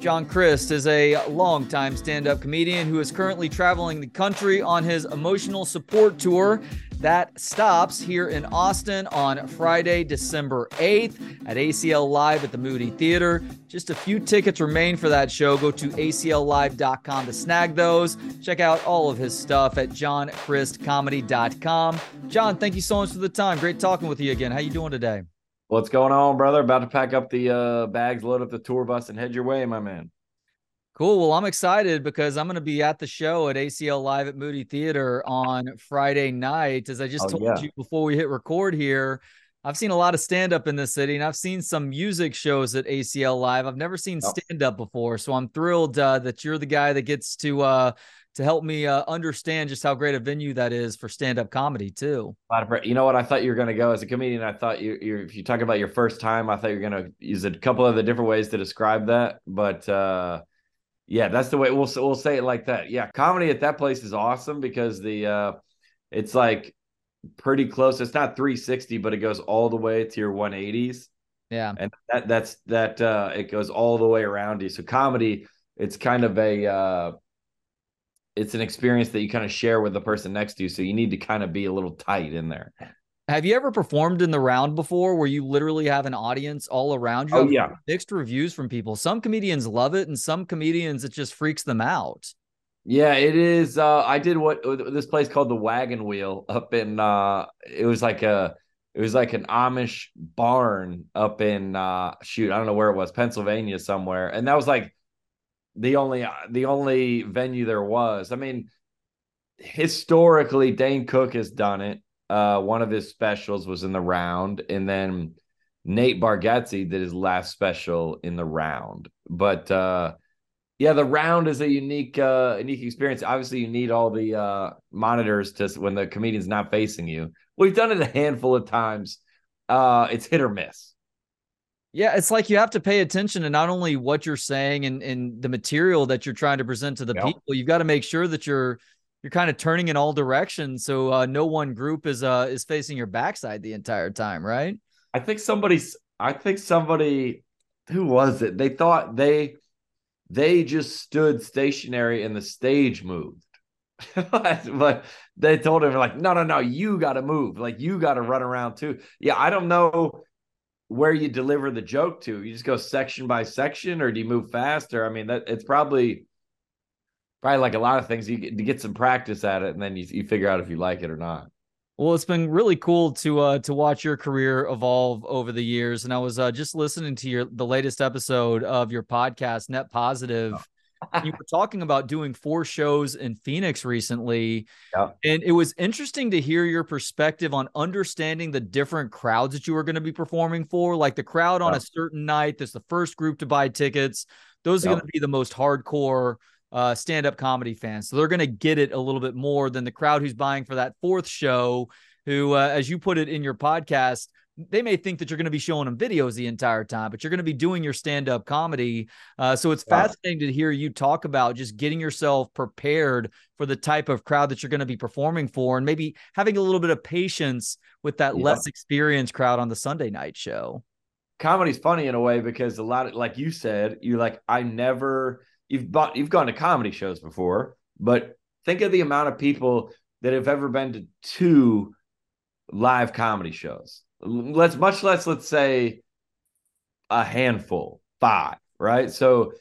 John Crist is a longtime stand up comedian who is currently traveling the country on his emotional support tour that stops here in Austin on Friday, December 8th at ACL Live at the Moody Theater. Just a few tickets remain for that show. Go to acllive.com to snag those. Check out all of his stuff at johncristcomedy.com. John, thank you so much for the time. Great talking with you again. How are you doing today? What's going on, brother? About to pack up the uh, bags, load up the tour bus, and head your way, my man. Cool. Well, I'm excited because I'm going to be at the show at ACL Live at Moody Theater on Friday night. As I just oh, told yeah. you before we hit record here, I've seen a lot of stand up in this city and I've seen some music shows at ACL Live. I've never seen stand up before. So I'm thrilled uh, that you're the guy that gets to uh, to help me uh, understand just how great a venue that is for stand up comedy too. You know what? I thought you were going to go as a comedian. I thought you, you, if you talk about your first time, I thought you were going to use a couple of the different ways to describe that. But uh, yeah, that's the way we'll we'll say it like that. Yeah, comedy at that place is awesome because the uh it's like pretty close. It's not 360, but it goes all the way to your 180s. Yeah. And that that's that uh it goes all the way around you. So comedy, it's kind of a uh it's an experience that you kind of share with the person next to you. So you need to kind of be a little tight in there. Have you ever performed in the round before where you literally have an audience all around you? Oh, yeah. Mixed reviews from people. Some comedians love it, and some comedians it just freaks them out. Yeah, it is. Uh, I did what this place called the Wagon Wheel up in. Uh, it was like a, it was like an Amish barn up in. Uh, shoot, I don't know where it was, Pennsylvania somewhere, and that was like the only the only venue there was. I mean, historically, Dane Cook has done it uh, one of his specials was in the round, and then Nate Bargatze did his last special in the round. But uh, yeah, the round is a unique, uh, unique experience. Obviously, you need all the uh, monitors to when the comedian's not facing you. We've done it a handful of times. Uh, it's hit or miss. Yeah, it's like you have to pay attention to not only what you're saying and, and the material that you're trying to present to the yep. people. You've got to make sure that you're you're kind of turning in all directions, so uh, no one group is uh is facing your backside the entire time, right? I think somebody's. I think somebody. Who was it? They thought they they just stood stationary and the stage moved. but they told him like, no, no, no, you got to move. Like you got to run around too. Yeah, I don't know where you deliver the joke to. You just go section by section, or do you move faster? I mean, that it's probably probably like a lot of things, you get to get some practice at it, and then you, you figure out if you like it or not. Well, it's been really cool to uh to watch your career evolve over the years, and I was uh, just listening to your the latest episode of your podcast, Net Positive. Oh. You were talking about doing four shows in Phoenix recently, yeah. and it was interesting to hear your perspective on understanding the different crowds that you were going to be performing for. Like the crowd on yeah. a certain night, that's the first group to buy tickets; those are yeah. going to be the most hardcore uh, stand up comedy fans. So they're going to get it a little bit more than the crowd who's buying for that fourth show, who, uh, as you put it in your podcast, they may think that you're going to be showing them videos the entire time, but you're going to be doing your stand up comedy. Uh, so it's fascinating to hear you talk about just getting yourself prepared for the type of crowd that you're going to be performing for and maybe having a little bit of patience with that yeah. less experienced crowd on the Sunday night show. Comedy's funny in a way because a lot of, like you said, you're like, I never you've bought you've gone to comedy shows before, but think of the amount of people that have ever been to two live comedy shows. Let's much less let's say a handful, five, right? So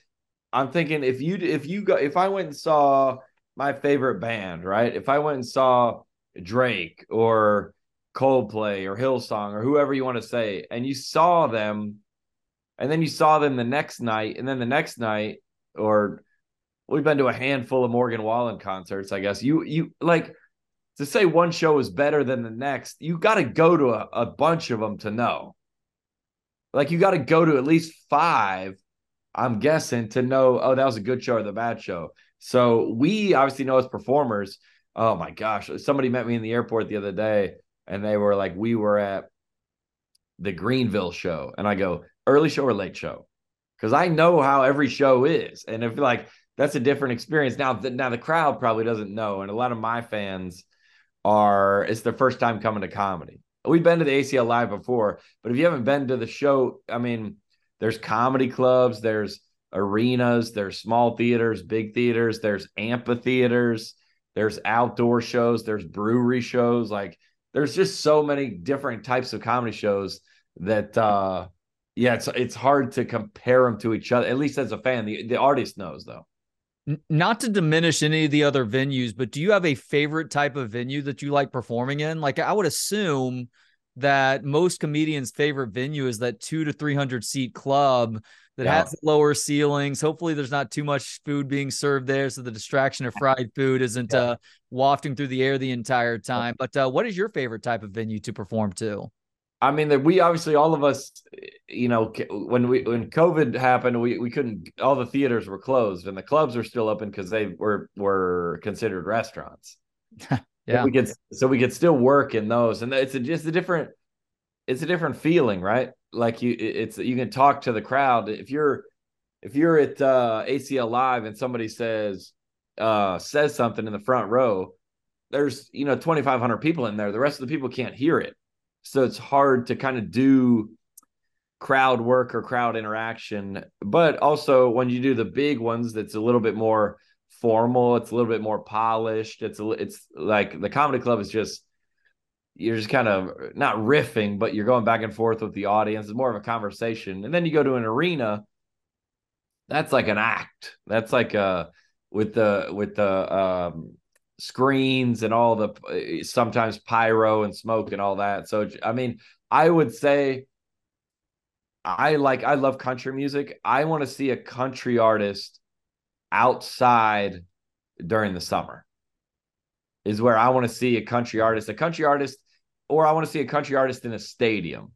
I'm thinking if you if you go if I went and saw my favorite band, right? If I went and saw Drake or Coldplay or Hillsong or whoever you want to say, and you saw them, and then you saw them the next night, and then the next night, or we've been to a handful of Morgan Wallen concerts, I guess. You you like to say one show is better than the next, you got to go to a, a bunch of them to know. Like you got to go to at least five, I'm guessing, to know, oh, that was a good show or the bad show. So we obviously know as performers, oh my gosh, somebody met me in the airport the other day and they were like, we were at the Greenville show. And I go, early show or late show? because I know how every show is, and if like that's a different experience. Now, the, now the crowd probably doesn't know, and a lot of my fans are it's their first time coming to comedy. We've been to the ACL live before, but if you haven't been to the show, I mean, there's comedy clubs, there's arenas, there's small theaters, big theaters, there's amphitheaters, there's outdoor shows, there's brewery shows. Like there's just so many different types of comedy shows that uh yeah, it's it's hard to compare them to each other. At least as a fan, the the artist knows though. Not to diminish any of the other venues, but do you have a favorite type of venue that you like performing in? Like I would assume that most comedians' favorite venue is that two to three hundred seat club that yeah. has lower ceilings. Hopefully, there's not too much food being served there, so the distraction of fried food isn't yeah. uh, wafting through the air the entire time. But uh, what is your favorite type of venue to perform to? I mean, that we obviously all of us, you know, when we when COVID happened, we we couldn't. All the theaters were closed, and the clubs were still open because they were were considered restaurants. yeah, we could so we could still work in those, and it's a, just a different, it's a different feeling, right? like you it's you can talk to the crowd if you're if you're at uh ACL live and somebody says uh says something in the front row there's you know 2500 people in there the rest of the people can't hear it so it's hard to kind of do crowd work or crowd interaction but also when you do the big ones that's a little bit more formal it's a little bit more polished it's a, it's like the comedy club is just you're just kind of not riffing, but you're going back and forth with the audience. It's more of a conversation. And then you go to an arena, that's like an act. That's like a uh, with the with the um, screens and all the sometimes pyro and smoke and all that. So I mean, I would say I like I love country music. I want to see a country artist outside during the summer is where I want to see a country artist. A country artist or I want to see a country artist in a stadium.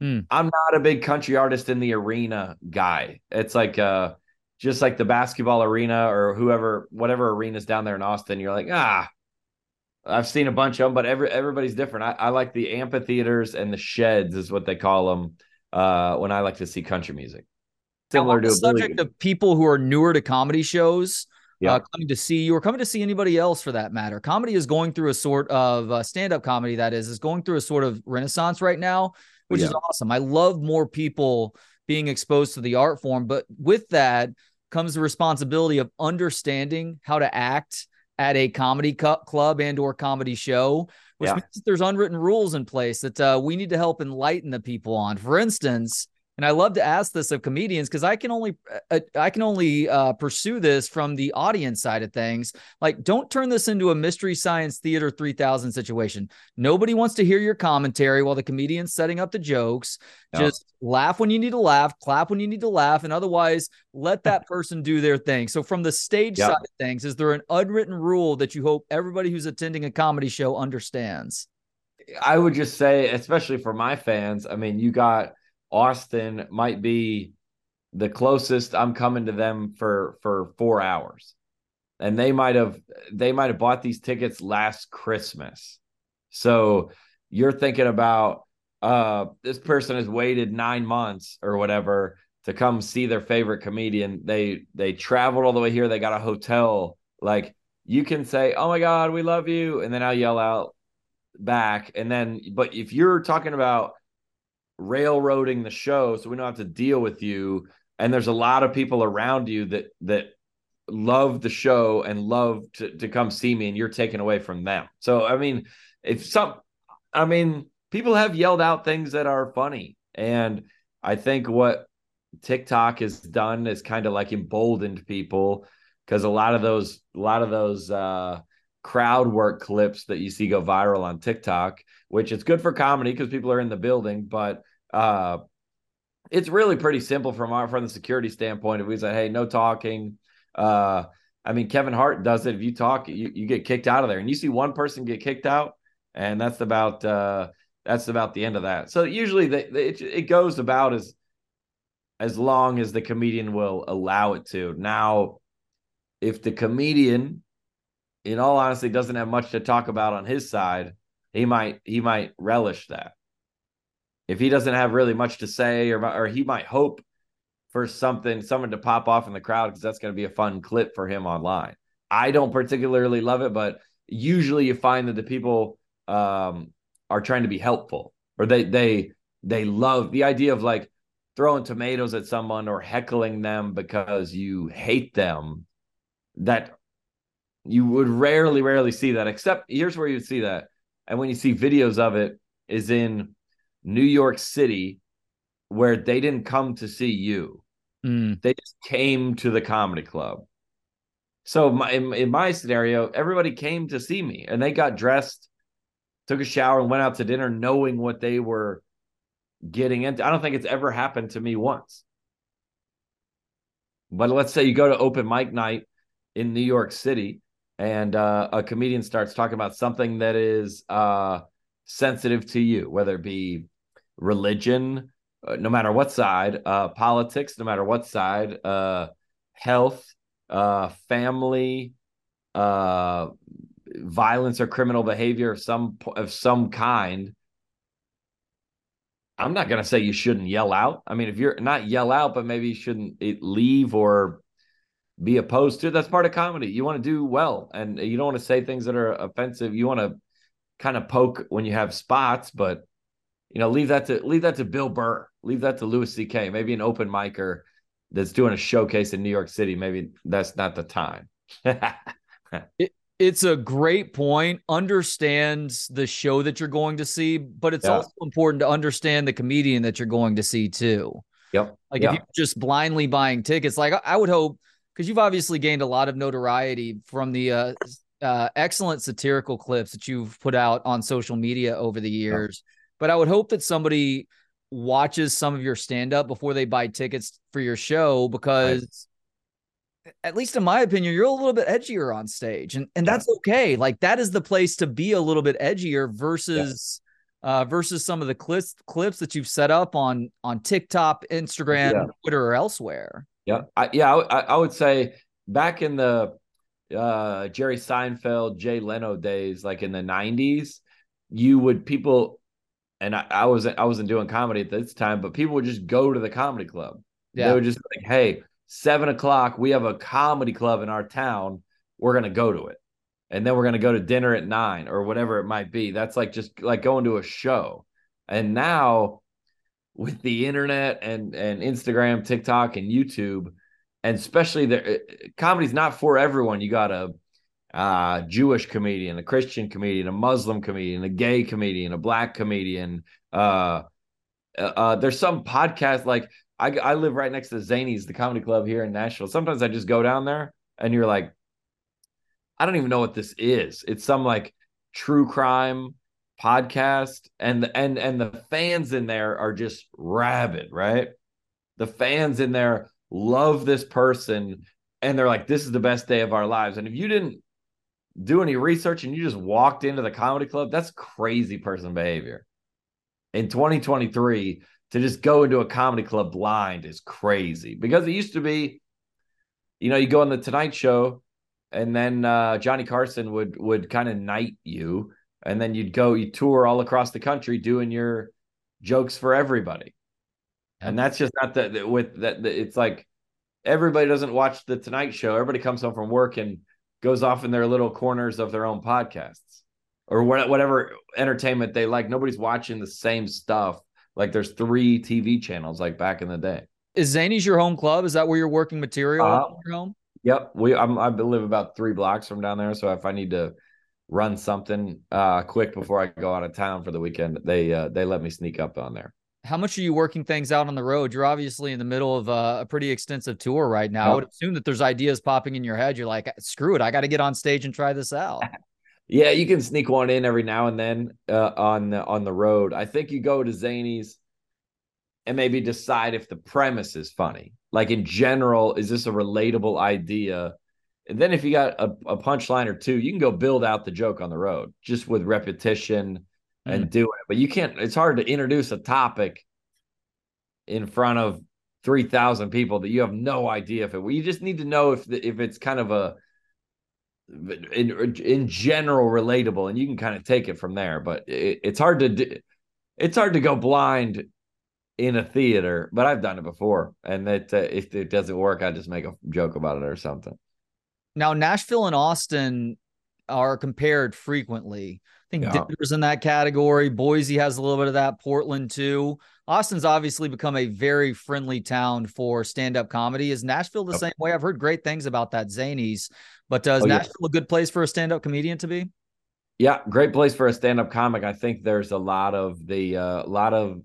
Hmm. I'm not a big country artist in the arena guy. It's like uh just like the basketball arena or whoever whatever arenas down there in Austin. You're like, ah, I've seen a bunch of them, but every everybody's different. I, I like the amphitheaters and the sheds is what they call them uh when I like to see country music. Similar to the subject of people who are newer to comedy shows yeah. uh, coming to see you or coming to see anybody else for that matter. Comedy is going through a sort of uh, stand up comedy that is is going through a sort of renaissance right now, which yeah. is awesome. I love more people being exposed to the art form, but with that comes the responsibility of understanding how to act at a comedy cu- club and or comedy show which yeah. means there's unwritten rules in place that uh, we need to help enlighten the people on for instance and I love to ask this of comedians because I can only uh, I can only uh, pursue this from the audience side of things. Like, don't turn this into a mystery science theater three thousand situation. Nobody wants to hear your commentary while the comedian's setting up the jokes. No. Just laugh when you need to laugh, clap when you need to laugh, and otherwise let that person do their thing. So, from the stage yep. side of things, is there an unwritten rule that you hope everybody who's attending a comedy show understands? I would just say, especially for my fans, I mean, you got Austin might be the closest I'm coming to them for for four hours. And they might have they might have bought these tickets last Christmas. So you're thinking about uh this person has waited nine months or whatever to come see their favorite comedian. They they traveled all the way here, they got a hotel. Like you can say, Oh my God, we love you, and then I'll yell out back. And then but if you're talking about railroading the show so we don't have to deal with you. And there's a lot of people around you that that love the show and love to, to come see me and you're taken away from them. So i mean if some i mean people have yelled out things that are funny. And i think what tiktok has done is kind of like emboldened people because a lot of those a lot of those uh crowd work clips that you see go viral on TikTok, which is good for comedy because people are in the building, but uh it's really pretty simple from our from the security standpoint. If we say, hey, no talking. Uh I mean, Kevin Hart does it. If you talk, you, you get kicked out of there. And you see one person get kicked out, and that's about uh that's about the end of that. So usually it, it goes about as as long as the comedian will allow it to. Now, if the comedian in all honesty, doesn't have much to talk about on his side, he might he might relish that. If he doesn't have really much to say, or or he might hope for something, someone to pop off in the crowd because that's going to be a fun clip for him online. I don't particularly love it, but usually you find that the people um, are trying to be helpful, or they they they love the idea of like throwing tomatoes at someone or heckling them because you hate them that you would rarely rarely see that except here's where you would see that. And when you see videos of it is in new york city where they didn't come to see you. Mm. they just came to the comedy club. So my, in, in my scenario everybody came to see me and they got dressed took a shower and went out to dinner knowing what they were getting into. I don't think it's ever happened to me once. But let's say you go to open mic night in New York City and uh, a comedian starts talking about something that is uh, sensitive to you, whether it be religion, uh, no matter what side, uh, politics, no matter what side, uh, health, family, violence or criminal behavior of some of some kind. I'm not going to say you shouldn't yell out. I mean, if you're not yell out, but maybe you shouldn't eh, leave or be opposed to. That's part of comedy. You want to do well, and you don't want to say things that are offensive. You want to kind of poke when you have spots, but you know, leave that to leave that to Bill Burr. Leave that to Louis C.K. Maybe an open micer that's doing a showcase in New York City. Maybe that's not the time. it, it's a great point. Understands the show that you're going to see, but it's yeah. also important to understand the comedian that you're going to see too. Yep. Like yep. if you're just blindly buying tickets, like I would hope because you've obviously gained a lot of notoriety from the uh, uh, excellent satirical clips that you've put out on social media over the years. Yep. But I would hope that somebody watches some of your stand up before they buy tickets for your show because right. at least in my opinion you're a little bit edgier on stage and and yeah. that's okay like that is the place to be a little bit edgier versus yeah. uh versus some of the clips clips that you've set up on on TikTok, Instagram, yeah. Twitter or elsewhere. Yeah. I, yeah, I, I would say back in the uh Jerry Seinfeld, Jay Leno days like in the 90s, you would people and I, I wasn't I wasn't doing comedy at this time, but people would just go to the comedy club. Yeah. They would just like, hey, seven o'clock, we have a comedy club in our town. We're gonna go to it. And then we're gonna go to dinner at nine or whatever it might be. That's like just like going to a show. And now with the internet and and Instagram, TikTok, and YouTube, and especially the comedy's not for everyone. You got a uh, Jewish comedian, a Christian comedian, a Muslim comedian, a gay comedian, a black comedian. Uh, uh, uh, there's some podcast like I, I live right next to Zanies, the comedy club here in Nashville. Sometimes I just go down there and you're like, I don't even know what this is. It's some like true crime podcast, and and and the fans in there are just rabid, right? The fans in there love this person, and they're like, "This is the best day of our lives." And if you didn't do any research and you just walked into the comedy club, that's crazy person behavior. In 2023, to just go into a comedy club blind is crazy because it used to be, you know, you go on the Tonight Show, and then uh, Johnny Carson would would kind of knight you, and then you'd go, you tour all across the country doing your jokes for everybody, and that's just not that with that. It's like everybody doesn't watch the Tonight Show. Everybody comes home from work and goes off in their little corners of their own podcasts or whatever entertainment they like. Nobody's watching the same stuff. Like there's three TV channels like back in the day. Is Zanies your home club? Is that where you're working material uh, your home? Yep. We I'm, I live about three blocks from down there. So if I need to run something uh quick before I go out of town for the weekend, they uh they let me sneak up on there. How much are you working things out on the road? You're obviously in the middle of a, a pretty extensive tour right now. Yep. I would assume that there's ideas popping in your head. You're like, screw it, I got to get on stage and try this out. yeah, you can sneak one in every now and then uh, on the on the road. I think you go to Zanies and maybe decide if the premise is funny. Like in general, is this a relatable idea? And then if you got a, a punchline or two, you can go build out the joke on the road just with repetition and mm. do it. But you can't, it's hard to introduce a topic in front of 3,000 people that you have no idea if it, you just need to know if, the, if it's kind of a, in, in general relatable and you can kind of take it from there but it, it's hard to do, it's hard to go blind in a theater but i've done it before and that uh, if it doesn't work i just make a joke about it or something now nashville and austin are compared frequently I think yeah. Denver's in that category. Boise has a little bit of that. Portland too. Austin's obviously become a very friendly town for stand-up comedy. Is Nashville the same way? I've heard great things about that Zanies, but does oh, Nashville yeah. a good place for a stand-up comedian to be? Yeah, great place for a stand-up comic. I think there's a lot of the a uh, lot of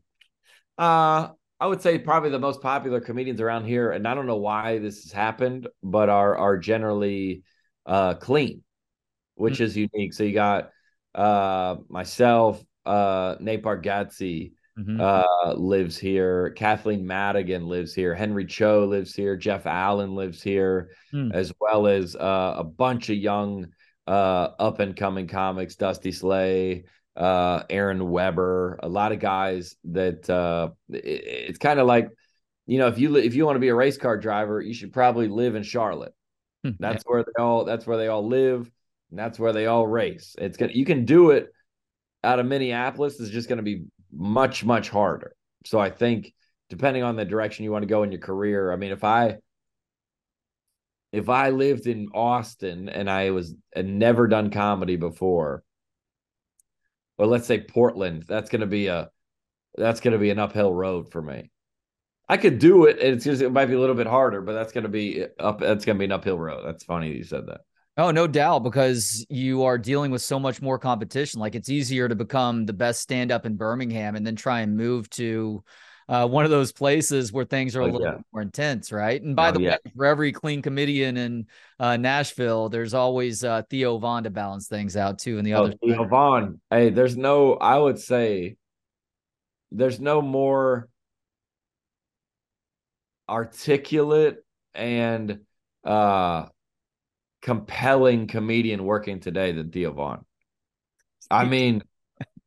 uh I would say probably the most popular comedians around here, and I don't know why this has happened, but are are generally uh clean, which mm-hmm. is unique. So you got uh myself, uh Nate Bargatze, mm-hmm. uh lives here, Kathleen Madigan lives here, Henry Cho lives here, Jeff Allen lives here, mm. as well as uh, a bunch of young uh up and coming comics, Dusty Slay, uh, Aaron Weber, a lot of guys that uh, it, it's kind of like, you know, if you if you want to be a race car driver, you should probably live in Charlotte. Hmm, that's where they all that's where they all live, and that's where they all race. It's gonna you can do it out of Minneapolis. It's just going to be much much harder. So I think depending on the direction you want to go in your career, I mean, if I if I lived in Austin and I was had never done comedy before, or let's say Portland, that's going to be a that's going to be an uphill road for me. I could do it. It's just it might be a little bit harder, but that's going to be up. That's going to be an uphill road. That's funny you said that. Oh, no doubt, because you are dealing with so much more competition. Like it's easier to become the best stand up in Birmingham and then try and move to uh, one of those places where things are a oh, little yeah. bit more intense, right? And by oh, the yeah. way, for every clean comedian in uh, Nashville, there's always uh, Theo Von to balance things out too. And the oh, other Theo Von, hey, there's no, I would say, there's no more articulate and uh compelling comedian working today than Theo Von. I mean,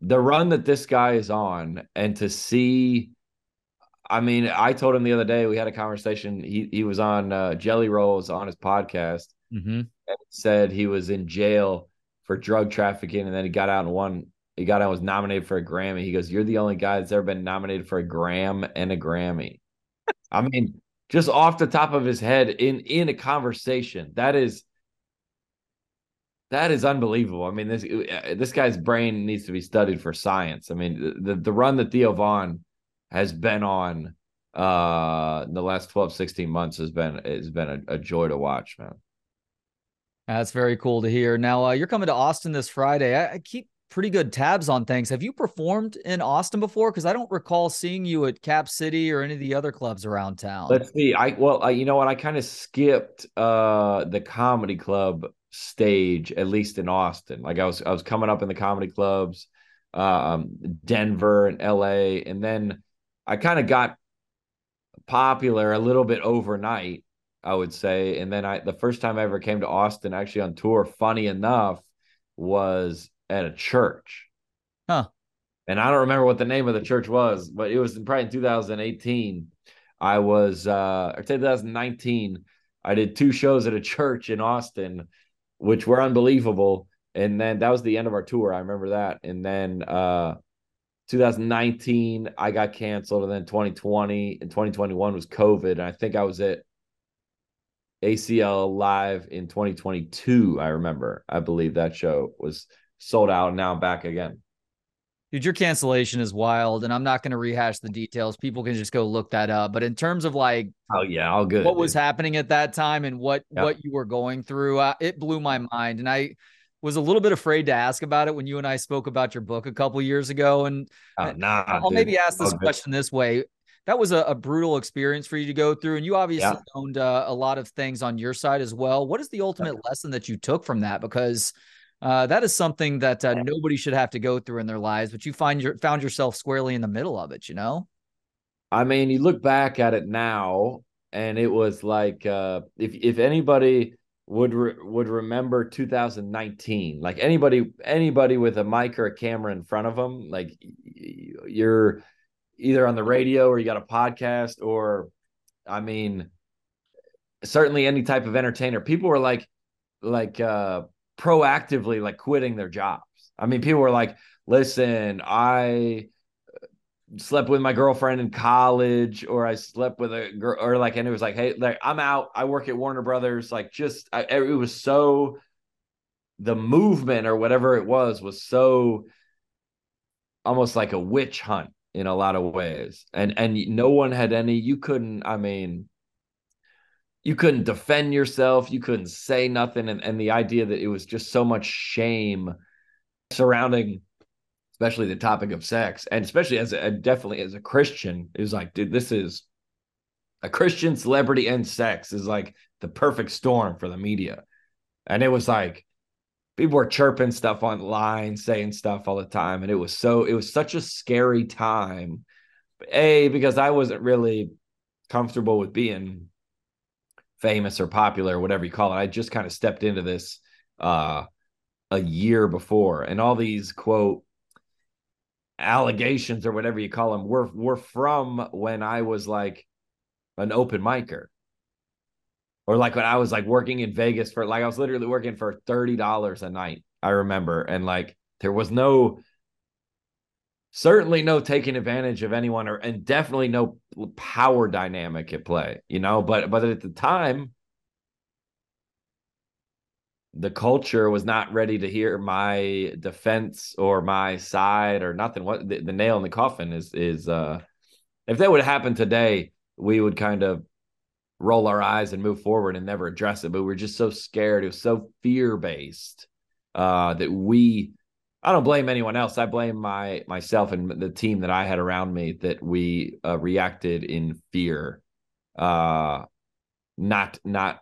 the run that this guy is on, and to see I mean, I told him the other day we had a conversation. He he was on uh, Jelly Rolls on his podcast mm-hmm. and said he was in jail for drug trafficking, and then he got out and won. He got out and was nominated for a Grammy. He goes, "You're the only guy that's ever been nominated for a Gram and a Grammy." I mean, just off the top of his head in in a conversation that is that is unbelievable. I mean, this uh, this guy's brain needs to be studied for science. I mean, the the run that Theo Von has been on uh the last 12 16 months has been has been a, a joy to watch man. That's very cool to hear. Now uh, you're coming to austin this friday. I, I, keep pretty good tabs on things. Have you performed in austin before? Because i don't recall seeing you at cap city or any of the other clubs around town. Let's see. I well I, you know what? I kind of skipped uh the comedy club stage at least in austin. Like i was i was coming up in the comedy clubs um denver and la and then I kind of got popular a little bit overnight, I would say. And then I the first time I ever came to Austin actually on tour, funny enough, was at a church. Huh. And I don't remember what the name of the church was, but it was probably in 2018. I was uh or 2019. I did two shows at a church in Austin, which were unbelievable. And then that was the end of our tour. I remember that. And then uh 2019, I got canceled, and then 2020 and 2021 was COVID. And I think I was at ACL Live in 2022. I remember. I believe that show was sold out, and now I'm back again. Dude, your cancellation is wild, and I'm not going to rehash the details. People can just go look that up. But in terms of like, oh yeah, all good. What dude. was happening at that time and what yep. what you were going through, uh, it blew my mind. And I was a little bit afraid to ask about it when you and I spoke about your book a couple years ago. And oh, nah, I'll dude. maybe ask this question this way. That was a, a, brutal experience for you to go through. And you obviously yeah. owned uh, a lot of things on your side as well. What is the ultimate okay. lesson that you took from that? Because uh, that is something that uh, nobody should have to go through in their lives, but you find your found yourself squarely in the middle of it, you know? I mean, you look back at it now and it was like uh, if if anybody would re- would remember 2019 like anybody anybody with a mic or a camera in front of them like you're either on the radio or you got a podcast or i mean certainly any type of entertainer. People were like like uh proactively like quitting their jobs. I mean people were like listen i slept with my girlfriend in college or I slept with a girl or like and it was like hey like I'm out. I work at Warner Brothers. Like just I, it was so the movement or whatever it was was so almost like a witch hunt in a lot of ways. And and no one had any you couldn't i mean you couldn't defend yourself. You couldn't say nothing. And, and the idea that it was just so much shame surrounding especially the topic of sex and especially as a definitely as a christian is like dude this is a christian celebrity and sex is like the perfect storm for the media. And it was like people were chirping stuff online saying stuff all the time and it was so it was such a scary time. A because i wasn't really comfortable with being famous or popular or whatever you call it. I just kind of stepped into this uh a year before and all these quote allegations or whatever you call them were were from when I was like an open micer. Or like when I was like working in Vegas for like I was literally working for $30 a night. I remember and like there was no certainly no taking advantage of anyone or and definitely no power dynamic at play, you know, but but at the time the culture was not ready to hear my defense or my side or nothing. What the, the nail in the coffin is is uh if that would happen today, we would kind of roll our eyes and move forward and never address it. But we are just so scared. It was so fear based uh, that we. I don't blame anyone else. I blame my myself and the team that I had around me that we uh, reacted in fear, uh, not not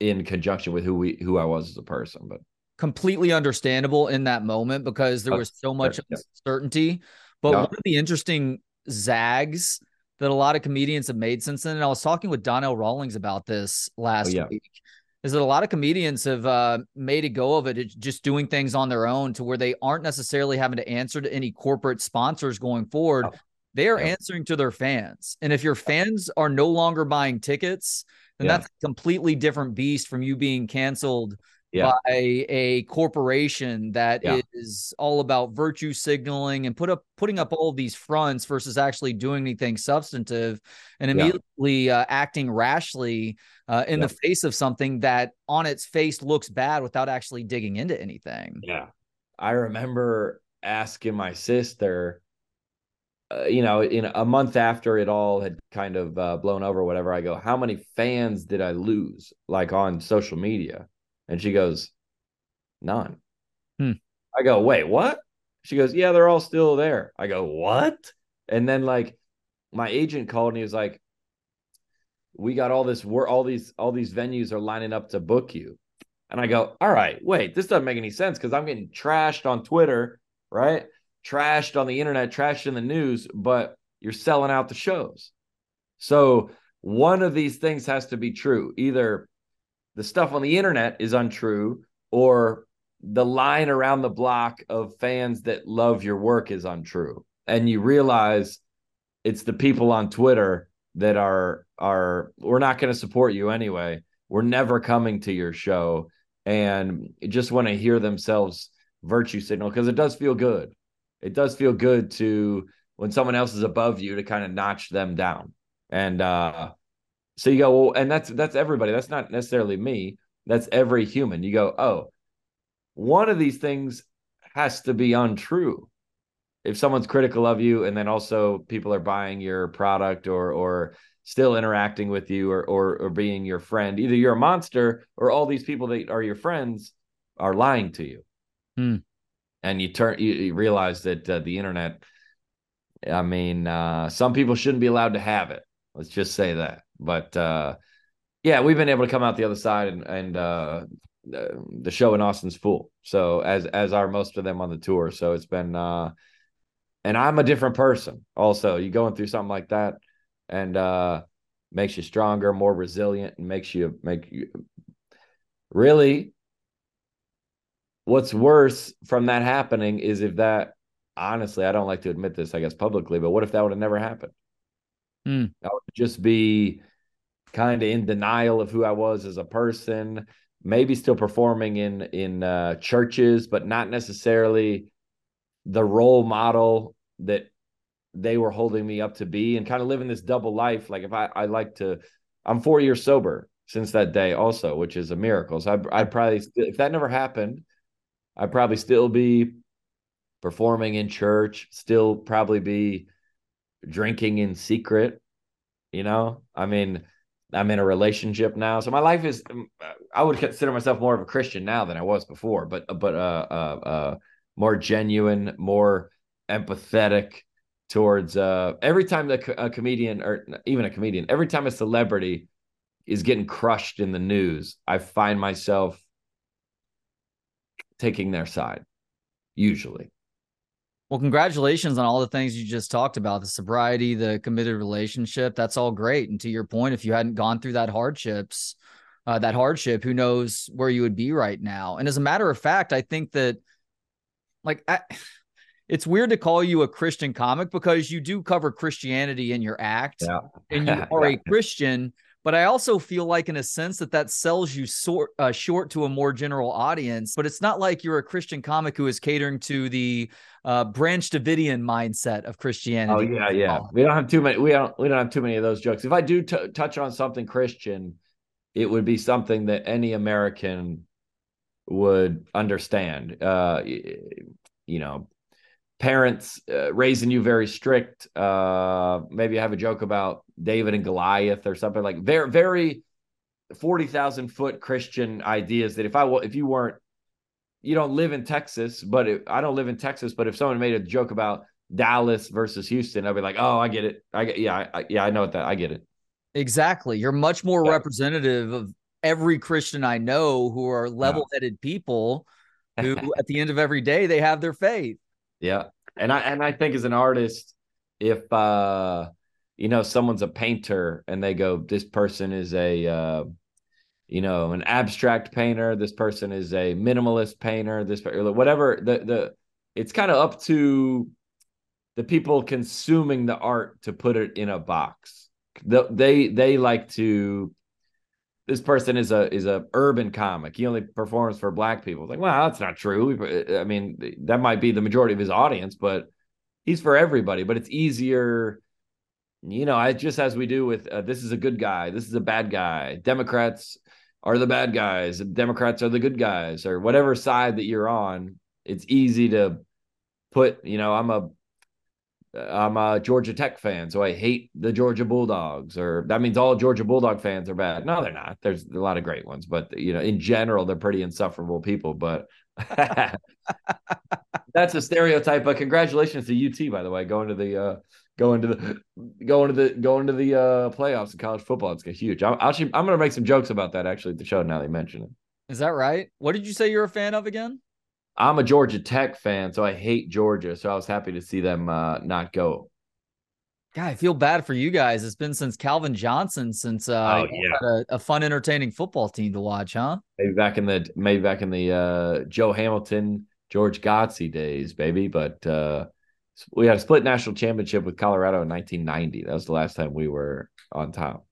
in conjunction with who we who I was as a person. But completely understandable in that moment because there was so much uncertainty. But one of the interesting zags that a lot of comedians have made since then, and I was talking with Donnell Rawlings about this last oh, yeah. week, is that a lot of comedians have uh, made a go of it, just doing things on their own to where they aren't necessarily having to answer to any corporate sponsors going forward. Oh. They are yeah. answering to their fans. And if your fans are no longer buying tickets, then yeah. that's a completely different beast from you being canceled yeah. by a corporation that yeah. is all about virtue signaling and put up putting up all these fronts versus actually doing anything substantive and immediately uh, acting rashly uh, in the face of something that on its face looks bad without actually digging into anything. Yeah. I remember asking my sister uh, you know, in a month after it all had kind of uh, blown over, whatever, I go, how many fans did I lose, like on social media? And she goes, none. Hmm. I go, wait, what? She goes, yeah, they're all still there. I go, what? And then like my agent called and he was like, we got all this work, all these, all these venues are lining up to book you. And I go, all right, wait, this doesn't make any sense because I'm getting trashed on Twitter, right? Trashed on the internet, trashed in the news, but you're selling out the shows. So one of these things has to be true. Either the stuff on the internet is untrue or the line around the block of fans that love your work is untrue. And you realize it's the people on Twitter that are are we're not going to support you anyway. We're never coming to your show and just want to hear themselves virtue signal because it does feel good it does feel good to when someone else is above you to kind of notch them down. And uh so you go, well, and that's that's everybody. That's not necessarily me. That's every human. You go, oh, one of these things has to be untrue. If someone's critical of you, and then also people are buying your product or or still interacting with you or or, or being your friend, either you're a monster or all these people that are your friends are lying to you. Hmm and you turn you, you realize that uh, the internet i mean uh, some people shouldn't be allowed to have it. Let's just say that. But uh, yeah we've been able to come out the other side and and uh, the show in austin's full. So as as are most of them on the tour. So it's been uh, and i'm a different person also. You going through something like that and uh, makes you stronger more resilient and makes you make you really what's worse from that happening is if that honestly, I don't like to admit this, I guess publicly, but what if that would have never happened? Mm. I would just be kind of in denial of who I was as a person, maybe still performing in in uh, churches, but not necessarily the role model that they were holding me up to be, and kind of living this double life. Like if I I like to, I'm four years sober, since that day, also, which is a miracle. So I'd, I'd probably, if that never happened, I'd probably still be performing in church, still probably be drinking in secret. You know, I mean, I'm in a relationship now, so my life is. I would consider myself more of a Christian now than I was before, but but uh uh, uh more genuine, more empathetic towards uh every time the a comedian or even a comedian, every time a celebrity is getting crushed in the news, I find myself taking their side, usually. Well, congratulations on all the things you just talked about the sobriety, the committed relationship. That's all great. And to your point, if you hadn't gone through that hardships, uh, that hardship, who knows where you would be right now? And as a matter of fact, I think that, like, I, it's weird to call you a Christian comic because you do cover Christianity in your act, yeah. and you are a Christian but I also feel like, in a sense, that that sells you sort uh, short to a more general audience. But it's not like you're a Christian comic who is catering to the uh, Branch Davidian mindset of Christianity. Oh yeah, yeah. We don't have too many. We don't. We don't have too many of those jokes. If I do t- touch on something Christian, it would be something that any American would understand. Uh, you know, parents uh, raising you very strict. Uh, maybe I have a joke about David and Goliath or something like very, very forty thousand foot Christian ideas. That if I if you weren't, you don't live in Texas, but if, I don't live in Texas. But if someone made a joke about Dallas versus Houston, I'd be like, oh, I get it. I get, yeah, I, yeah, I know what that. I get it. Exactly. You're much more yeah. representative of every Christian I know who are level headed yeah. people who, at the end of every day, they have their faith. Yeah. And I and I think as an artist, if uh you know someone's a painter and they go, this person is a uh you know an abstract painter, this person is a minimalist painter, this whatever the the it's kind of up to the people consuming the art to put it in a box. The, they they like to this person is a is a urban comic. He only performs for black people. It's like, well, that's not true. I mean, that might be the majority of his audience, but he's for everybody. But it's easier, you know. I just as we do with uh, this is a good guy, this is a bad guy. Democrats are the bad guys. Democrats are the good guys, or whatever side that you're on. It's easy to put. You know, I'm a I'm a Georgia Tech fan, so I hate the Georgia Bulldogs, or that means all Georgia Bulldog fans are bad. No, they're not. There's a lot of great ones, but you know, in general, they're pretty insufferable people. But that's a stereotype. But congratulations to UT, by the way, going to the uh, going to the going to the going to the uh, playoffs in college football. It's huge. I'm actually I'm going to make some jokes about that actually at the show now they mention it. Is that right? What did you say you're a fan of again? I'm a Georgia Tech fan, so I hate Georgia. So I was happy to see them uh, not go. God, I feel bad for you guys. It's been since Calvin Johnson, since uh, oh, yeah. a, a, fun, entertaining football team to watch, huh? Maybe back in the maybe back in the uh, Joe Hamilton, George Godsey days, baby. But uh, we had a split national championship with Colorado in 1990. That was the last time we were on top.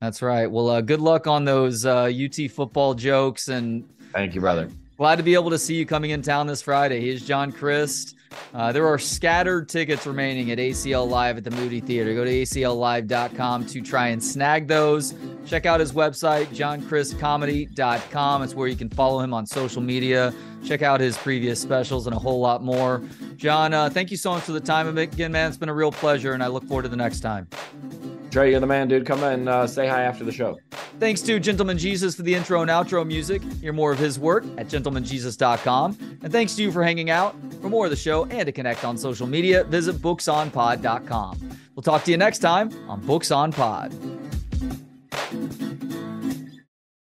That's right. Well, uh, good luck on those UT uh, football jokes, and thank you, brother. Glad to be able to see you coming in town this Friday. He's John Crist. Uh, there are scattered tickets remaining at ACL Live at the Moody Theater. Go to acllive.com to try and snag those. Check out his website, johncristcomedy.com. It's where you can follow him on social media. Check out his previous specials and a whole lot more. John, uh, thank you so much for the time again, man. It's been a real pleasure, and I look forward to the next time. Trey, you're the man, dude. Come and uh, say hi after the show. Thanks to Gentleman Jesus for the intro and outro music. Hear more of his work at gentlemanjesus.com. And thanks to you for hanging out. For more of the show and to connect on social media, visit booksonpod.com. We'll talk to you next time on Books on Pod.